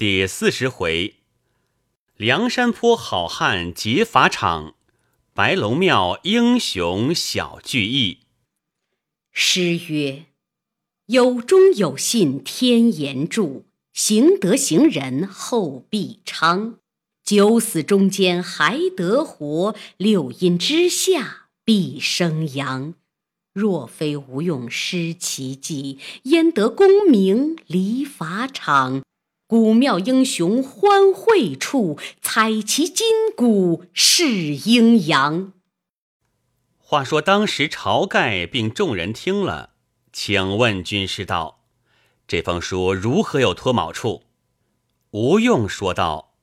第四十回，梁山坡好汉劫法场，白龙庙英雄小聚义。诗曰：“有忠有信天言助，行德行仁后必昌。九死中间还得活，六阴之下必生阳。若非无用施奇计，焉得功名离法场？”古庙英雄欢会处，采其筋骨是阴阳。话说当时晁盖并众人听了，请问军师道：“这封书如何有脱卯处？”吴用说道：“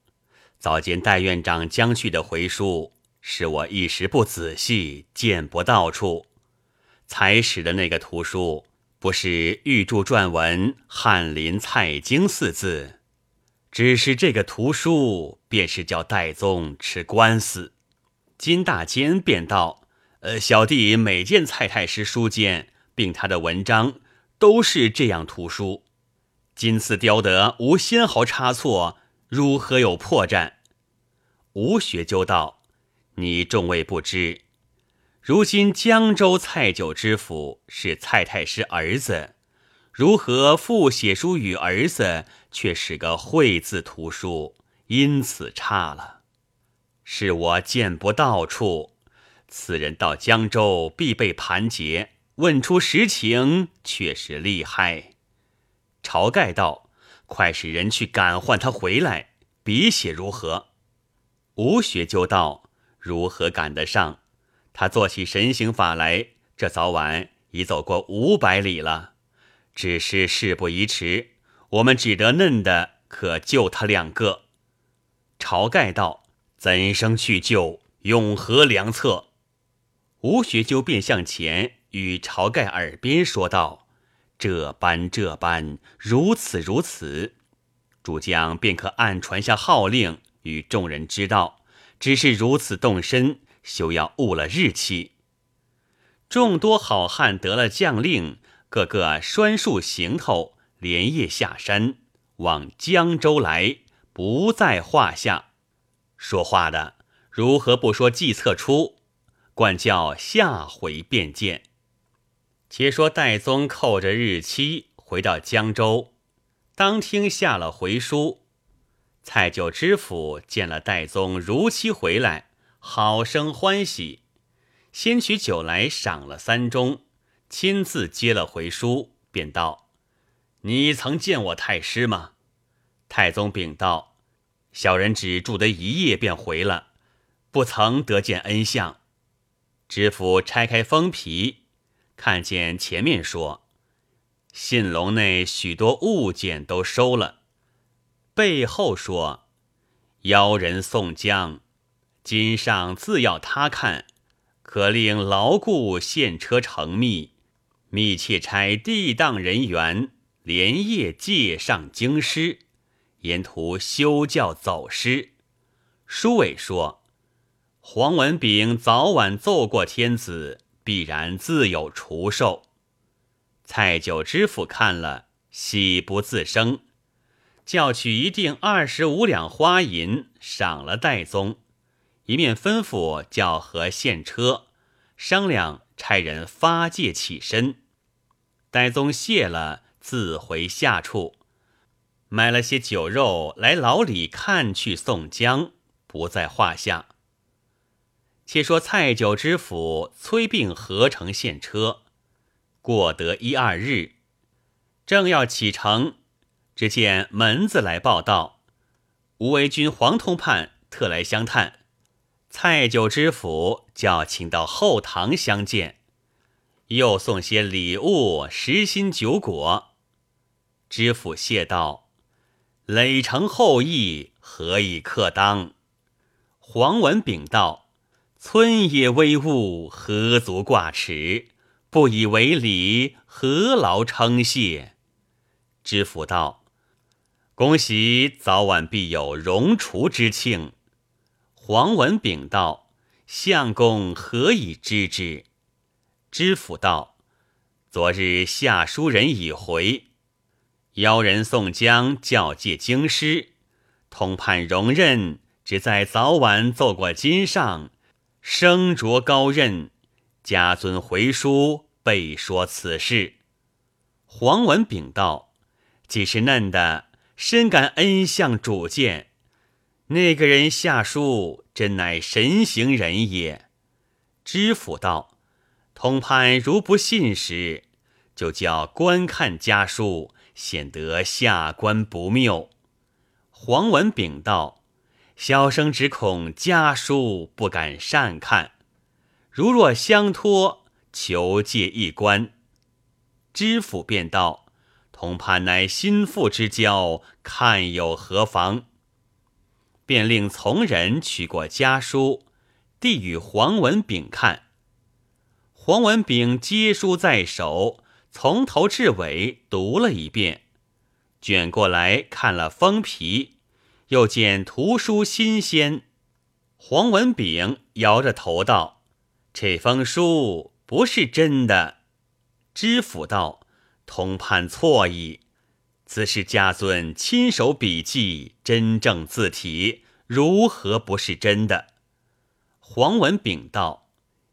早见戴院长将去的回书，是我一时不仔细，见不到处。才使的那个图书，不是玉柱撰文‘翰林蔡京’四字。”只是这个图书，便是叫戴宗吃官司。金大坚便道：“呃，小弟每见蔡太师书间，并他的文章，都是这样图书。今次雕得无纤毫差错，如何有破绽？”吴学究道：“你众位不知，如今江州蔡九知府是蔡太师儿子。”如何父写书与儿子，却是个会字图书，因此差了。是我见不到处，此人到江州必被盘结，问出实情，却是厉害。晁盖道：“快使人去赶唤他回来，笔写如何？”吴学究道：“如何赶得上？他做起神行法来，这早晚已走过五百里了。”只是事不宜迟，我们只得嫩的可救他两个。晁盖道：“怎生去救？永何良策？”吴学究便向前与晁盖耳边说道：“这般这般，如此如此。”诸将便可暗传下号令，与众人知道。只是如此动身，休要误了日期。众多好汉得了将令。个个拴束行头，连夜下山，往江州来，不在话下。说话的如何不说计策出？管教下回便见。且说戴宗扣着日期回到江州，当听下了回书。蔡九知府见了戴宗如期回来，好生欢喜，先取酒来赏了三盅。亲自接了回书，便道：“你曾见我太师吗？”太宗禀道：“小人只住得一夜便回了，不曾得见恩相。”知府拆开封皮，看见前面说：“信笼内许多物件都收了。”背后说：“邀人宋江，今上自要他看，可令牢固现车成密。”密切差地当人员连夜借上京师，沿途休教走失。书伟说：“黄文炳早晚奏过天子，必然自有除授。”蔡九知府看了，喜不自胜，叫取一定二十五两花银赏了戴宗，一面吩咐叫和献车，商量。差人发戒起身，戴宗谢了，自回下处，买了些酒肉来牢里看去宋江，不在话下。且说蔡九知府催病合成献车，过得一二日，正要启程，只见门子来报道，吴为军黄通判特来相探。蔡九知府叫请到后堂相见，又送些礼物、实心酒果。知府谢道：“累成厚意，何以克当？”黄文炳道：“村野微物，何足挂齿？不以为礼，何劳称谢？”知府道：“恭喜，早晚必有荣除之庆。”黄文炳道：“相公何以知之？”知府道：“昨日下书人已回，邀人宋江教诫京师，通判容任只在早晚奏过金上，升擢高任。家尊回书备说此事。黄文炳道：“既是嫩的，深感恩相主见。那个人下书，真乃神行人也。”知府道：“通判如不信时，就叫观看家书。”显得下官不谬。黄文炳道：“小生只恐家书不敢善看，如若相托，求借一官。”知府便道：“同判乃心腹之交，看有何妨？”便令从人取过家书，递与黄文炳看。黄文炳接书在手。从头至尾读了一遍，卷过来看了封皮，又见图书新鲜。黄文炳摇着头道：“这封书不是真的。”知府道：“通判错矣，此是家尊亲手笔记，真正字体，如何不是真的？”黄文炳道：“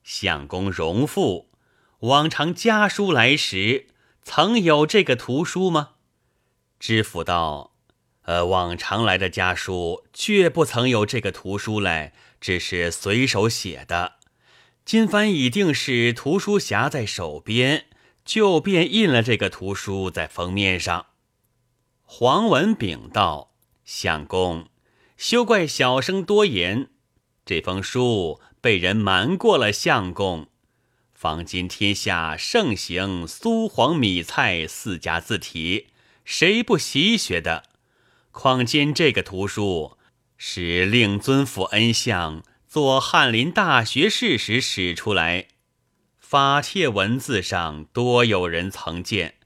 相公荣父。”往常家书来时，曾有这个图书吗？知府道：“呃，往常来的家书，却不曾有这个图书来，只是随手写的。今番已定是图书匣在手边，就便印了这个图书在封面上。”黄文炳道：“相公，休怪小生多言，这封书被人瞒过了，相公。”方今天下盛行苏黄米菜四家字体，谁不习学的？况兼这个图书是令尊府恩相做翰林大学士时使出来，法帖文字上多有人曾见。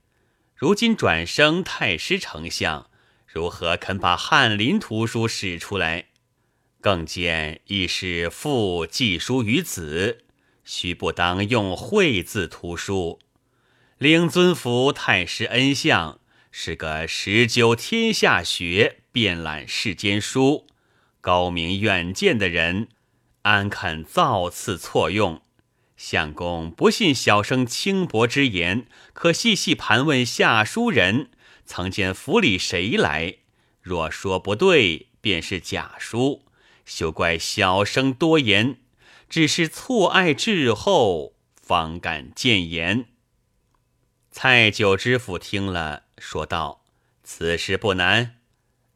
如今转生太师丞相，如何肯把翰林图书使出来？更见亦是父寄书于子。须不当用讳字图书。令尊服太师恩相是个识究天下学、遍览世间书、高明远见的人，安肯造次错用？相公不信小生轻薄之言，可细细盘问下书人，曾见府里谁来？若说不对，便是假书。休怪小生多言。只是错爱至后，方敢谏言。蔡九知府听了，说道：“此事不难。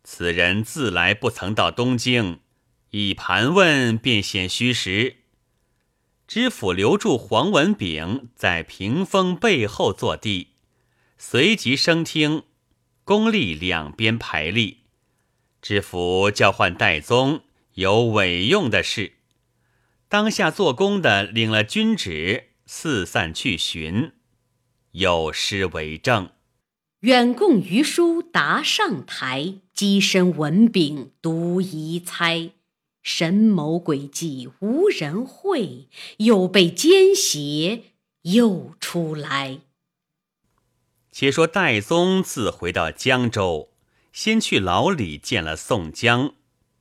此人自来不曾到东京，一盘问便显虚实。”知府留住黄文炳在屏风背后坐地，随即升听，公吏两边排立。知府叫唤戴宗，有委用的事。当下做工的领了军旨，四散去寻，有诗为证：远贡余书达上台，跻身文炳独疑猜。神谋诡计无人会，又被奸邪诱出来。且说戴宗自回到江州，先去牢里见了宋江，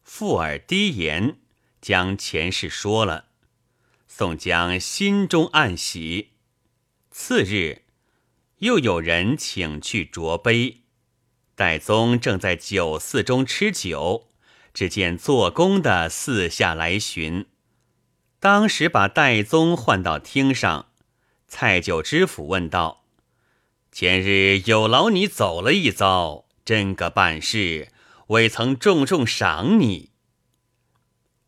附耳低言。将前事说了，宋江心中暗喜。次日，又有人请去酌杯。戴宗正在酒肆中吃酒，只见做工的四下来寻，当时把戴宗唤到厅上。蔡九知府问道：“前日有劳你走了一遭，真个办事，未曾重重赏你。”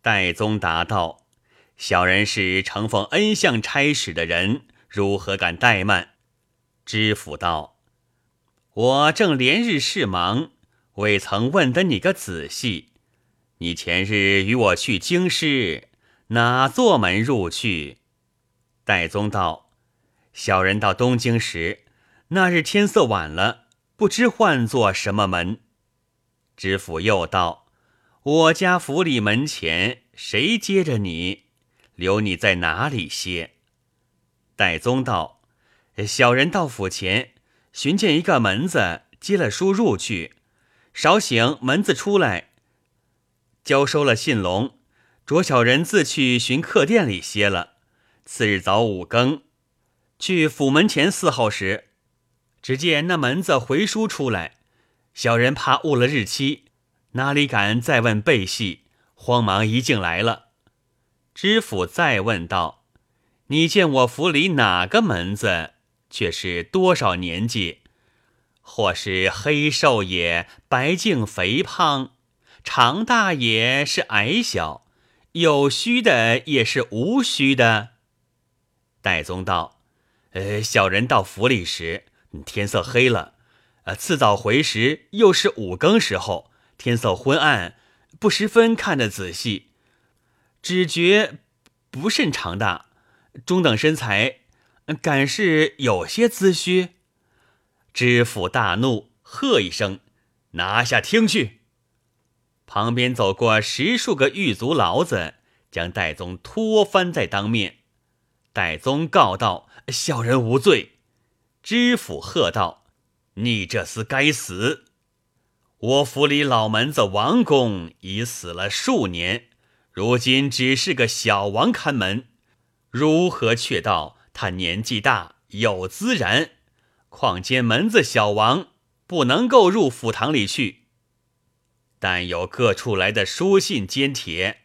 戴宗答道：“小人是承奉恩相差使的人，如何敢怠慢？”知府道：“我正连日事忙，未曾问得你个仔细。你前日与我去京师，哪座门入去？”戴宗道：“小人到东京时，那日天色晚了，不知唤作什么门。”知府又道。我家府里门前谁接着你？留你在哪里歇？戴宗道：“小人到府前，寻见一个门子，接了书入去，少醒门子出来，交收了信龙，着小人自去寻客店里歇了。次日早五更，去府门前伺候时，只见那门子回书出来，小人怕误了日期，哪里敢再问背细，慌忙一进来了。知府再问道：“你见我府里哪个门子？却是多少年纪？或是黑瘦也，白净肥胖，常大爷是矮小，有须的也是无须的？”戴宗道：“呃，小人到府里时，天色黑了；呃，次早回时，又是五更时候，天色昏暗，不十分看得仔细。”只觉不甚长大，中等身材，敢是有些资须。知府大怒，喝一声：“拿下听去！”旁边走过十数个狱卒牢子，将戴宗拖翻在当面。戴宗告道：“小人无罪。”知府喝道：“你这厮该死！我府里老门子王公已死了数年。”如今只是个小王看门，如何却道他年纪大有资然？况且门子小王不能够入府堂里去，但有各处来的书信笺帖，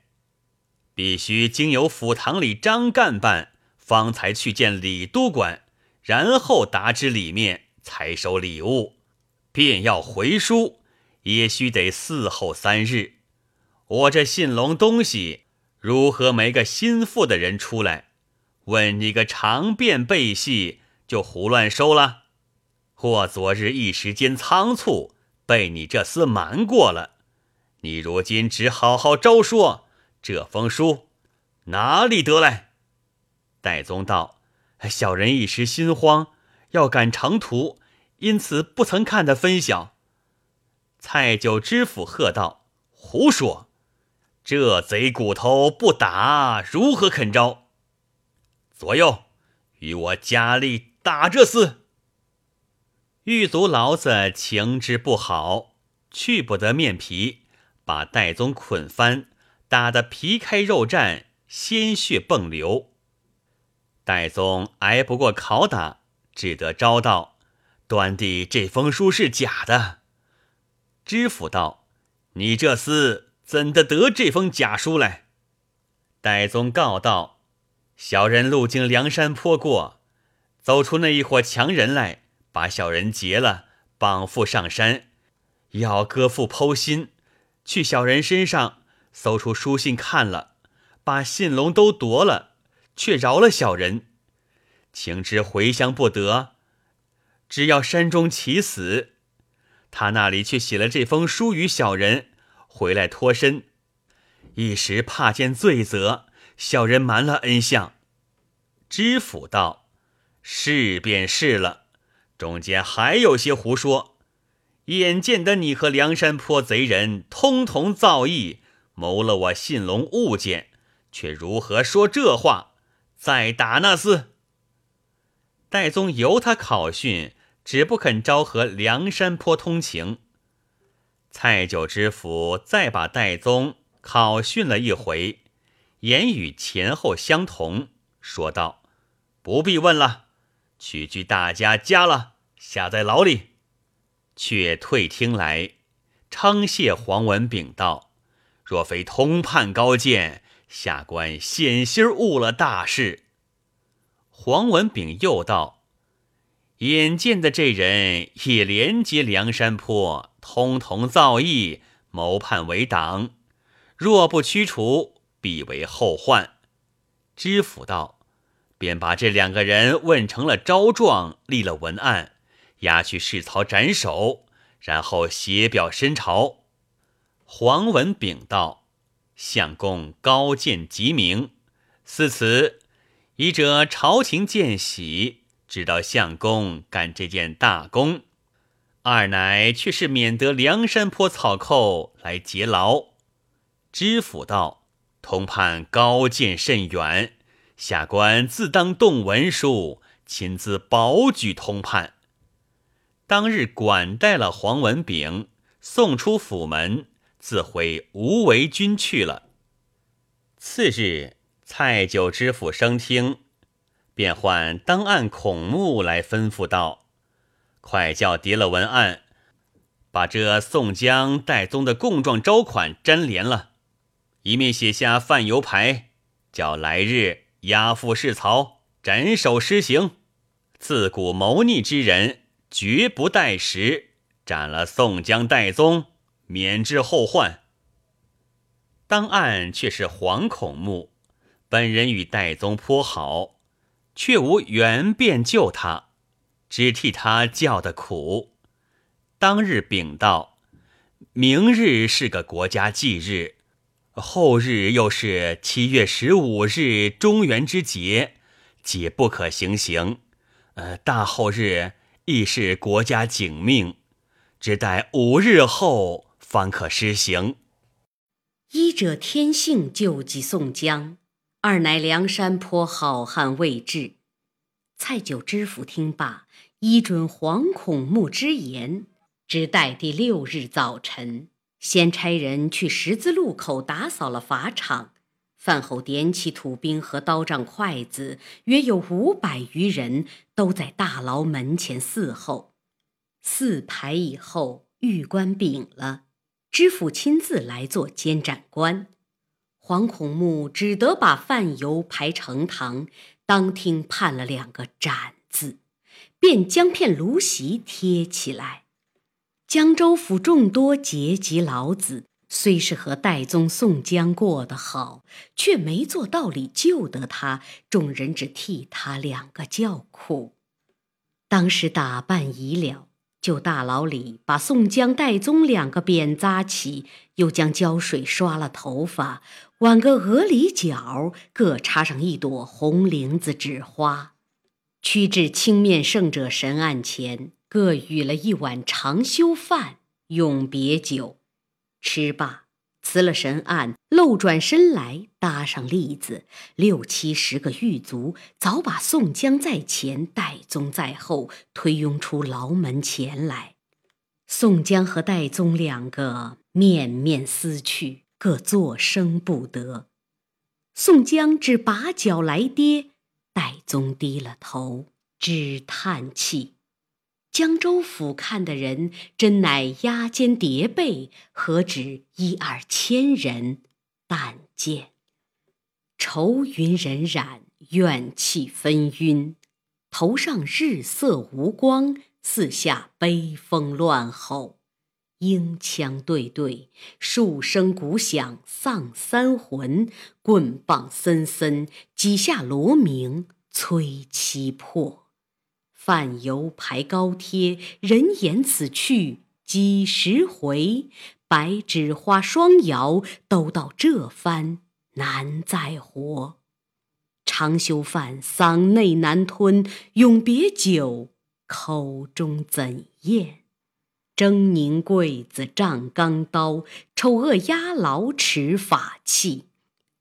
必须经由府堂里张干办，方才去见李督管，然后达知里面才收礼物，便要回书，也须得伺候三日。我这信龙东西，如何没个心腹的人出来？问你个长便背细，就胡乱收了？或昨日一时间仓促，被你这厮瞒过了？你如今只好好招说，这封书哪里得来？戴宗道：“小人一时心慌，要赶长途，因此不曾看得分晓。”蔡九知府喝道：“胡说！”这贼骨头不打，如何肯招？左右，与我加力打这厮。狱卒老子情之不好，去不得面皮，把戴宗捆翻，打得皮开肉绽，鲜血迸流。戴宗挨不过拷打，只得招道：“端地这封书是假的。”知府道：“你这厮。”怎的得这封假书来？戴宗告道：“小人路经梁山坡过，走出那一伙强人来，把小人劫了，绑缚上山，要割腹剖心。去小人身上搜出书信看了，把信龙都夺了，却饶了小人。情知回乡不得，只要山中起死。他那里却写了这封书与小人。”回来脱身，一时怕见罪责，小人瞒了恩相。知府道：“是便是了，中间还有些胡说。眼见得你和梁山坡贼人通同造意，谋了我信龙物件，却如何说这话？再打那厮。”戴宗由他考训，只不肯招和梁山坡通情。蔡九知府再把戴宗考训了一回，言语前后相同，说道：“不必问了，取居大家家了，下在牢里。”却退厅来，称谢黄文炳道：“若非通判高见，下官险些误了大事。”黄文炳又道：“眼见的这人也连接梁山坡。”通同造意，谋叛为党，若不驱除，必为后患。知府道，便把这两个人问成了招状，立了文案，押去市曹斩首，然后写表申朝。黄文炳道：“相公高见极明，似此一者朝廷见喜，知道相公干这件大功。”二乃却是免得梁山坡草寇来劫牢。知府道：“通判高见甚远，下官自当动文书，亲自保举通判。”当日管带了黄文炳，送出府门，自回无为军去了。次日，蔡九知府升听，便唤当案孔目来吩咐道：“快叫叠了文案，把这宋江、戴宗的供状招款粘连了，一面写下范油牌，叫来日押赴市曹，斩首施行。自古谋逆之人。”绝不待时，斩了宋江、戴宗，免之后患。当案却是惶恐目，本人与戴宗颇好，却无缘便救他，只替他叫的苦。当日禀道：明日是个国家忌日，后日又是七月十五日中元之节，皆不可行刑。呃，大后日。亦是国家警命，只待五日后方可施行。一者天性救济宋江，二乃梁山坡好汉未至。蔡九知府听罢，依准惶恐目之言，只待第六日早晨，先差人去十字路口打扫了法场。饭后，点起土兵和刀杖、筷子，约有五百余人，都在大牢门前伺候。四排以后，狱官禀了，知府亲自来做监斩官。黄孔目只得把范由排成堂，当庭判了两个斩字，便将片芦席贴起来。江州府众多结级老子。虽是和戴宗、宋江过得好，却没做道理救得他。众人只替他两个叫苦。当时打扮已了，就大牢里把宋江、戴宗两个扁扎起，又将胶水刷了头发，挽个鹅梨角，各插上一朵红绫子纸花，驱至青面圣者神案前，各与了一碗长修饭，永别酒。吃罢，辞了神案，露转身来，搭上栗子，六七十个狱卒早把宋江在前，戴宗在后，推拥出牢门前来。宋江和戴宗两个面面思去，各作声不得。宋江只把脚来跌，戴宗低了头，只叹气。江州府看的人，真乃压肩叠背，何止一二千人？但见愁云荏苒，怨气纷纭，头上日色无光，四下悲风乱吼，鹰枪对对，数声鼓响丧三魂，棍棒森森，几下锣鸣催七魄。饭油排高贴，人言此去几十回。白纸花双摇，都道这番难再活。长修饭嗓内难吞，永别酒口中怎咽？狰狞刽子仗钢刀，丑恶压牢持法器。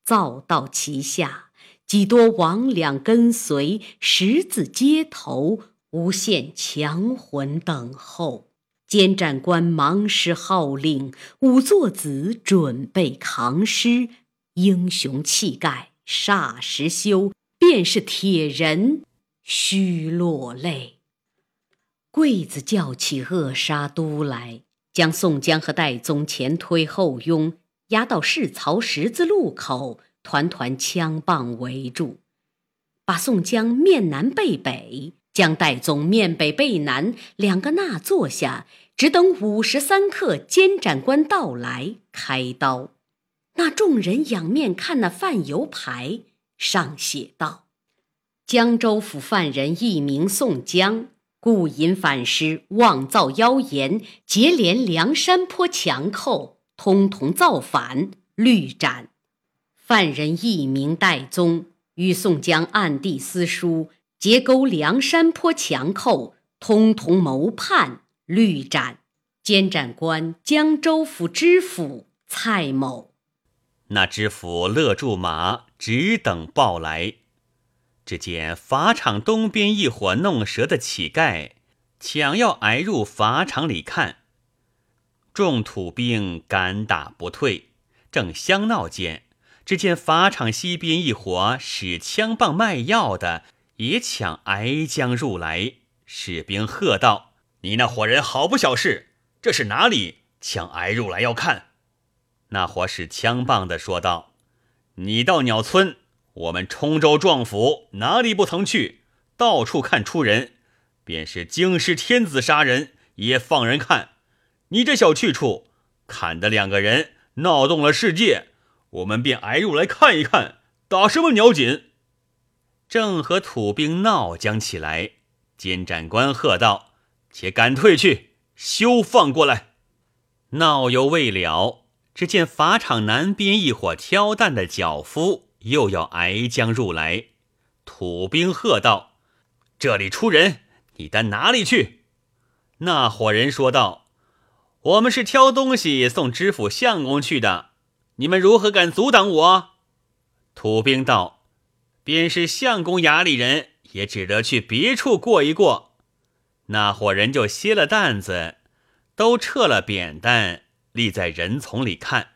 造道旗下几多魍魉跟随，十字街头。无限强魂等候，监斩官忙施号令，五座子准备扛尸，英雄气概霎时休，便是铁人须落泪。刽子叫起扼杀都来，将宋江和戴宗前推后拥，押到市曹十字路口，团团枪棒围住，把宋江面南背北。将戴宗面北背南，两个那坐下，只等五时三刻，监斩官到来开刀。那众人仰面看那范油牌，上写道：“江州府犯人一名宋江，故引反诗，妄造妖言，结连梁山坡强寇，通通造反，律斩。犯人一名戴宗，与宋江暗地私书。”结勾梁山坡强寇，通通谋叛，律斩。监斩官江州府知府蔡某。那知府勒住马，只等报来。只见法场东边一伙弄蛇的乞丐，抢要挨入法场里看。众土兵敢打不退，正相闹间，只见法场西边一伙使枪棒卖药的也抢挨将入来。士兵喝道：“你那伙人好不小事！这是哪里？抢挨入来要看。”那伙使枪棒的说道：“你到鸟村，我们冲州壮府哪里不曾去？到处看出人，便是京师天子杀人也放人看。你这小去处，砍的两个人闹动了世界，我们便挨入来看一看，打什么鸟紧？”正和土兵闹僵起来。监斩官喝道：“且赶退去，休放过来！”闹犹未了，只见法场南边一伙挑担的脚夫又要挨将入来。土兵喝道：“这里出人，你担哪里去？”那伙人说道：“我们是挑东西送知府相公去的，你们如何敢阻挡我？”土兵道：“便是相公衙里人。”也只得去别处过一过，那伙人就歇了担子，都撤了扁担，立在人丛里看。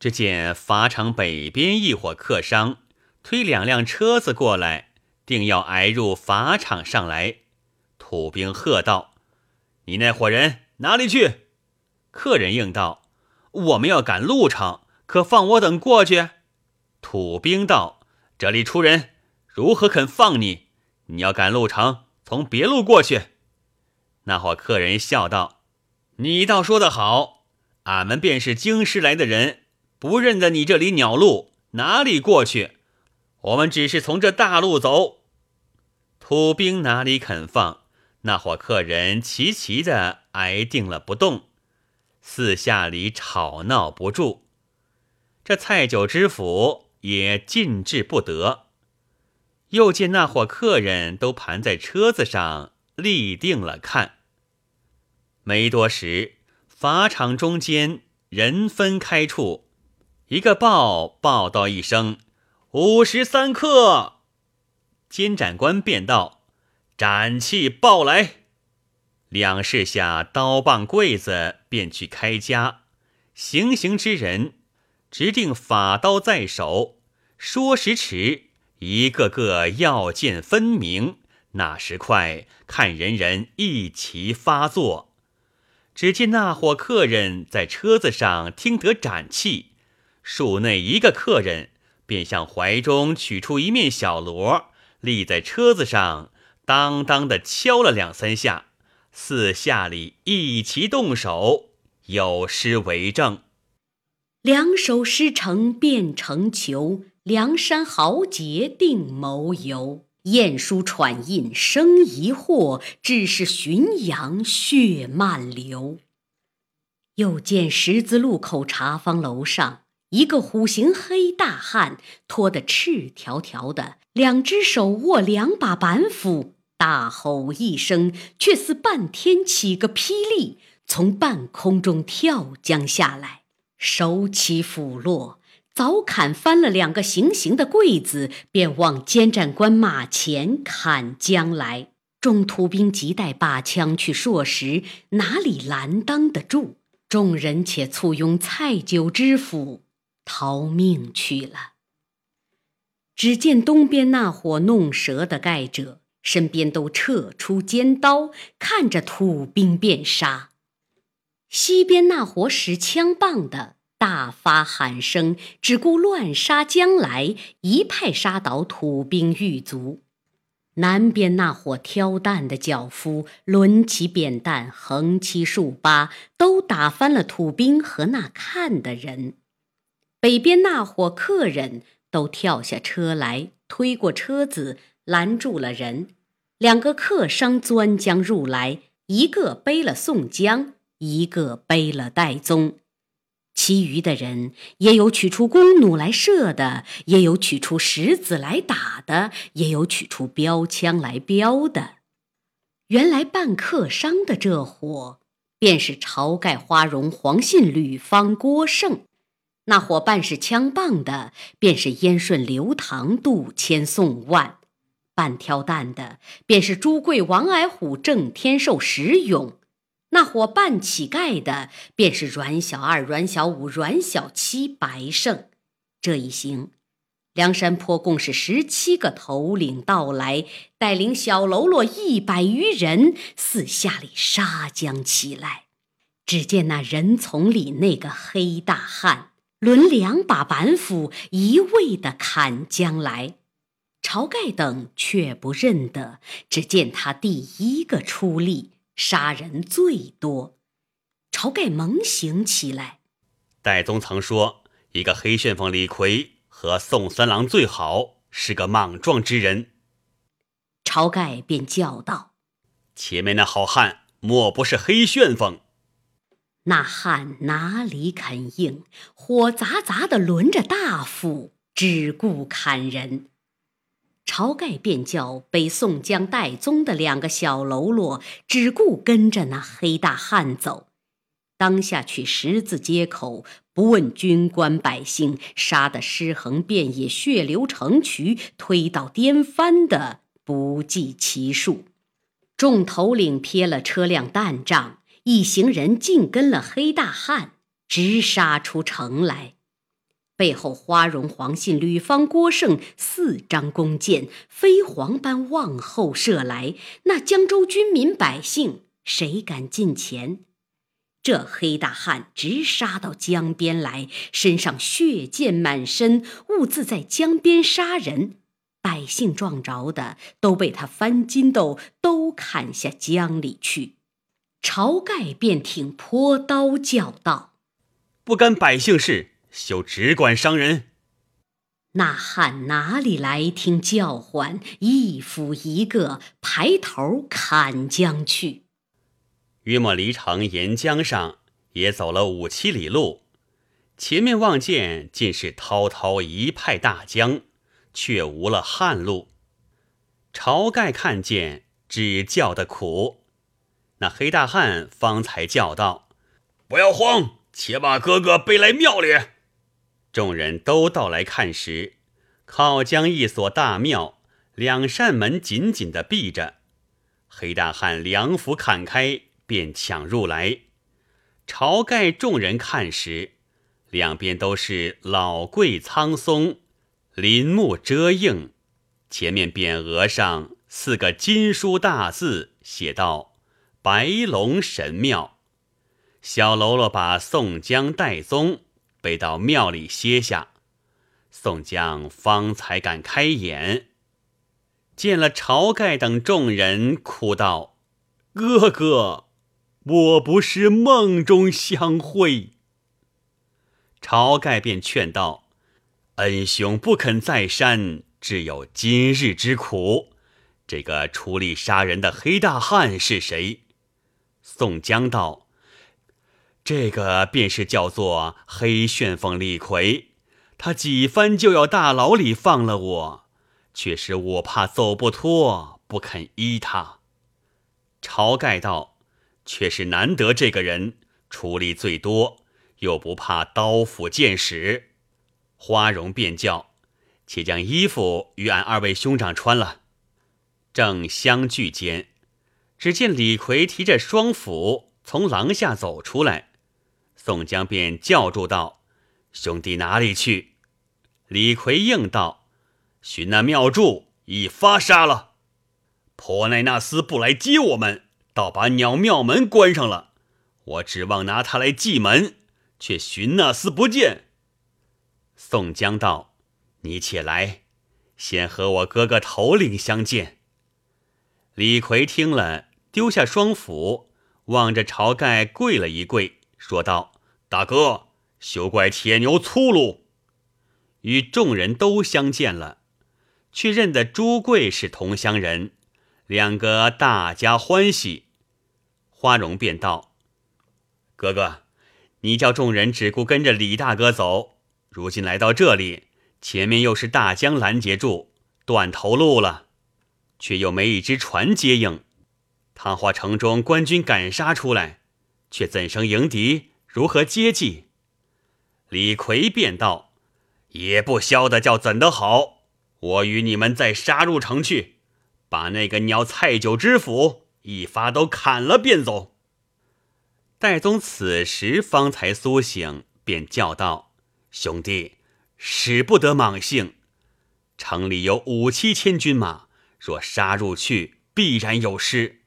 只见法场北边一伙客商推两辆车子过来，定要挨入法场上来。土兵喝道：“你那伙人哪里去？”客人应道：“我们要赶路程，可放我等过去？”土兵道：“这里出人。”如何肯放你？你要赶路程，从别路过去。那伙客人笑道：“你倒说得好，俺们便是京师来的人，不认得你这里鸟路，哪里过去？我们只是从这大路走。”土兵哪里肯放？那伙客人齐齐的挨定了不动，四下里吵闹不住。这蔡九知府也禁制不得。又见那伙客人都盘在车子上立定了看。没多时，法场中间人分开处，一个报报道一声：“五十三克。”监斩官便道：“斩器报来。”两士下刀棒柜子，便去开家。行刑之人，直定法刀在手，说时迟。一个个要见分明，那时快看人人一齐发作。只见那伙客人在车子上听得斩气，数内一个客人便向怀中取出一面小锣，立在车子上，当当的敲了两三下，四下里一齐动手，有诗为证：两首诗成变成球。梁山豪杰定谋游，晏殊喘印生疑惑，致是浔阳血漫流。又见十字路口茶坊楼上，一个虎形黑大汉，拖得赤条条的，两只手握两把板斧，大吼一声，却似半天起个霹雳，从半空中跳将下来，手起斧落。早砍翻了两个行刑的柜子，便往监斩官马前砍将来。众土兵急待把枪去搠石，哪里拦当得住？众人且簇拥蔡九知府逃命去了。只见东边那伙弄蛇的盖者，身边都撤出尖刀，看着土兵便杀；西边那伙使枪棒的。大发喊声，只顾乱杀将来，一派杀倒土兵狱卒。南边那伙挑担的脚夫，抡起扁担，横七竖八，都打翻了土兵和那看的人。北边那伙客人都跳下车来，推过车子，拦住了人。两个客商钻将入来，一个背了宋江，一个背了戴宗。其余的人也有取出弓弩来射的，也有取出石子来打的，也有取出标枪来标的。原来扮客商的这伙，便是晁盖、花荣、黄信、吕方、郭盛；那伙办事枪棒的，便是燕顺、刘唐、杜迁、宋万；半挑担的便是朱贵、王矮虎、郑天寿、石勇；那伙半乞丐的便是阮小二、阮小五、阮小七、白胜。这一行，梁山坡共是十七个头领到来，带领小喽啰一百余人，四下里杀将起来。只见那人丛里那个黑大汉，抡两把板斧，一味的砍将来。晁盖等却不认得，只见他第一个出力，杀人最多。晁盖猛醒起来。戴宗曾说，一个黑旋风李逵和宋三郎最好，是个莽撞之人。晁盖便叫道：“前面那好汉莫不是黑旋风？”那汉哪里肯应，火砸砸的抡着大斧，只顾砍人。晁盖便叫背宋江、戴宗的两个小喽啰，只顾跟着那黑大汉走。当下去十字街口，不问军官百姓，杀得尸横遍野，血流成渠，推倒颠翻的不计其数。众头领撇了车辆担仗，一行人尽跟了黑大汉，直杀出城来。背后花荣、黄信、吕方、郭盛四张弓箭飞蝗般往后射来，那江州军民百姓谁敢近前？这黑大汉直杀到江边来，身上血溅满身，兀自在江边杀人。百姓撞着的都被他翻筋斗，都砍下江里去。晁盖便挺坡刀叫道：“不干百姓事！”休只管伤人！那汉哪里来听叫唤？一斧一个，排头砍将去。约莫离城沿江上也走了五七里路，前面望见尽是滔滔一派大江，却无了旱路。晁盖看见，只叫得苦。那黑大汉方才叫道：“不要慌，且把哥哥背来庙里。”众人都到来看时，靠江一所大庙，两扇门紧紧的闭着。黑大汉两斧砍开，便抢入来。晁盖众人看时，两边都是老桂苍松，林木遮映，前面匾额上四个金书大字，写道：“白龙神庙。”小喽啰把宋江、戴宗。背到庙里歇下，宋江方才敢开眼，见了晁盖等众人，哭道：“哥哥，我不是梦中相会。”晁盖便劝道：“恩兄不肯再山，只有今日之苦。这个出力杀人的黑大汉是谁？”宋江道。这个便是叫做黑旋风李逵，他几番就要大牢里放了我，却是我怕走不脱，不肯依他。晁盖道：“却是难得这个人出力最多，又不怕刀斧剑矢。”花荣便叫：“且将衣服与俺二位兄长穿了。”正相聚间，只见李逵提着双斧从廊下走出来。宋江便叫住道：“兄弟哪里去？”李逵应道：“寻那庙祝已发杀了，婆奈那厮不来接我们，倒把鸟庙门关上了。我指望拿他来祭门，却寻那厮不见。”宋江道：“你且来，先和我哥哥头领相见。”李逵听了，丢下双斧，望着晁盖跪了一跪，说道。大哥，休怪铁牛粗鲁。与众人都相见了，却认得朱贵是同乡人，两个大家欢喜。花荣便道：“哥哥，你叫众人只顾跟着李大哥走，如今来到这里，前面又是大江拦截住，断头路了，却又没一只船接应。唐花城中官军赶杀出来，却怎生迎敌？”如何接济？李逵便道：“也不消得叫怎的好？我与你们再杀入城去，把那个鸟蔡九知府一发都砍了，便走。”戴宗此时方才苏醒，便叫道：“兄弟，使不得莽性。城里有五七千军马，若杀入去，必然有失。”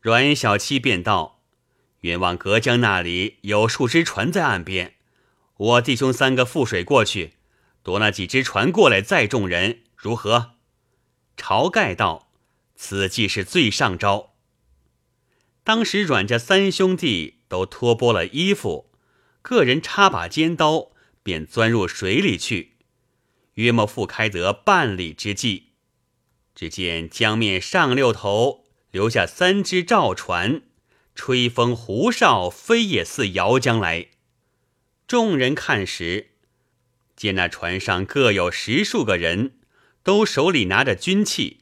阮小七便道：“远望隔江那里有数只船在岸边，我弟兄三个覆水过去，夺那几只船过来载众人，如何？”晁盖道：“此计是最上招。”当时阮家三兄弟都脱剥了衣服，个人插把尖刀，便钻入水里去。约莫复开得半里之际，只见江面上六头留下三只赵船，吹风胡哨，飞也似摇将来。众人看时，见那船上各有十数个人，都手里拿着军器，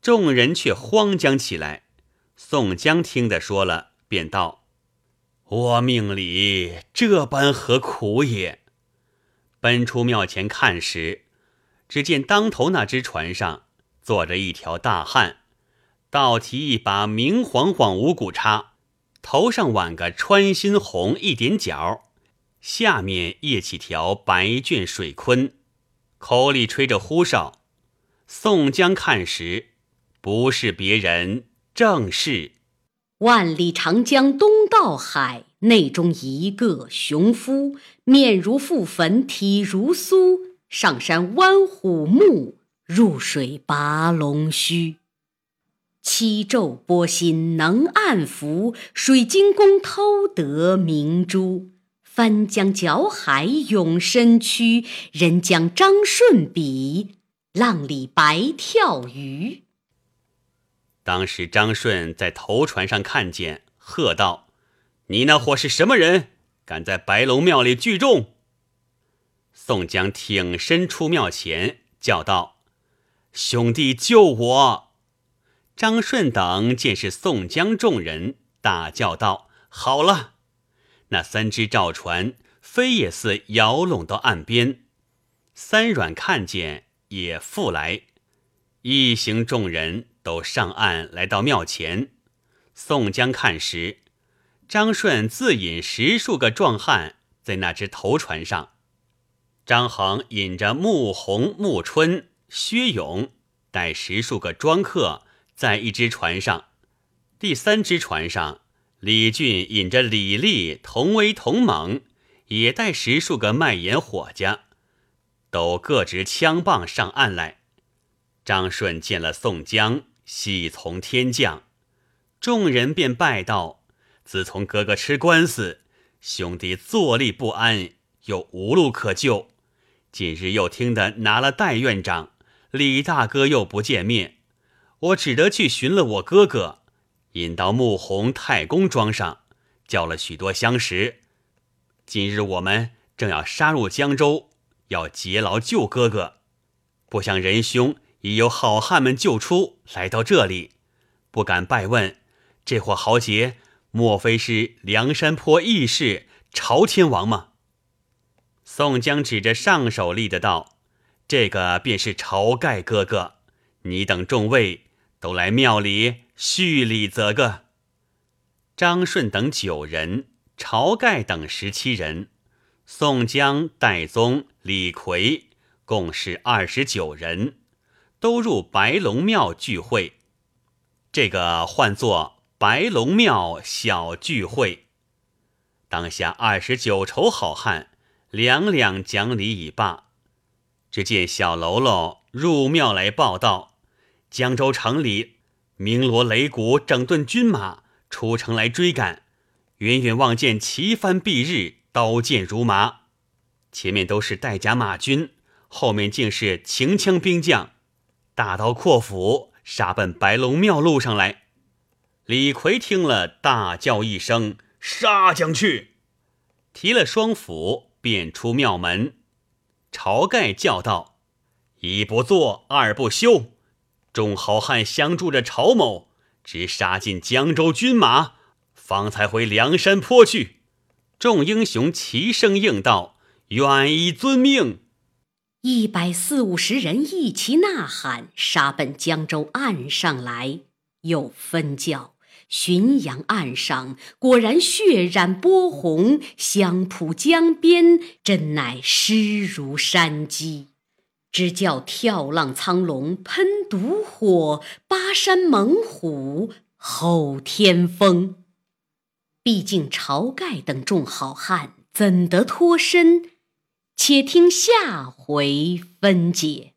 众人却慌将起来。宋江听得说了，便道：“我命里这般何苦也？”奔出庙前看时，只见当头那只船上坐着一条大汉，倒提一把明晃晃五谷叉，头上挽个穿心红一点角，下面掖起条白绢水坤，口里吹着呼哨。宋江看时，不是别人。正是万里长江东到海，内中一个雄夫，面如覆粉，体如酥。上山弯虎目，入水拔龙须。七昼波心能暗伏，水晶宫偷得明珠。翻江搅海永身躯，人将张顺比，浪里白跳鱼。当时张顺在头船上看见，喝道：“你那伙是什么人？敢在白龙庙里聚众？”宋江挺身出庙前，叫道：“兄弟救我！”张顺等见是宋江众人，大叫道：“好了！”那三只赵船飞也似摇拢到岸边，三阮看见也复来，一行众人。都上岸来到庙前，宋江看时，张顺自引十数个壮汉在那只头船上，张衡引着穆弘、穆春、薛勇带十数个庄客在一只船上，第三只船上，李俊引着李立、同威、同猛也带十数个卖盐伙家，都各执枪棒上岸来。张顺见了宋江。喜从天降，众人便拜道：“自从哥哥吃官司，兄弟坐立不安，又无路可救。今日又听得拿了戴院长，李大哥又不见面，我只得去寻了我哥哥，引到穆弘太公庄上，叫了许多相识。今日我们正要杀入江州，要劫牢救哥哥，不想仁兄。”已有好汉们救出来到这里，不敢拜问。这伙豪杰，莫非是梁山坡义士朝天王吗？宋江指着上手立的道：“这个便是晁盖哥哥。你等众位都来庙里叙礼则个。”张顺等九人，晁盖等十七人，宋江、戴宗、李逵共是二十九人。都入白龙庙聚会，这个唤作白龙庙小聚会。当下二十九筹好汉两两讲礼已罢，只见小喽啰入庙来报道：江州城里鸣锣擂鼓，整顿军马出城来追赶，远远望见旗帆蔽日，刀剑如麻，前面都是带甲马军，后面竟是秦枪兵将。大刀阔斧杀奔白龙庙路上来，李逵听了，大叫一声：“杀将去！”提了双斧，便出庙门。晁盖叫道：“一不做二不休，众好汉相助着晁某，直杀进江州军马，方才回梁山坡去。”众英雄齐声应道：“愿意遵命。”一百四五十人一齐呐喊，杀奔江州岸上来。又分教浔阳岸上，果然血染波红；相扑江边，真乃尸如山鸡。只叫跳浪苍龙喷毒火，巴山猛虎吼天风。毕竟晁盖等众好汉怎得脱身？且听下回分解。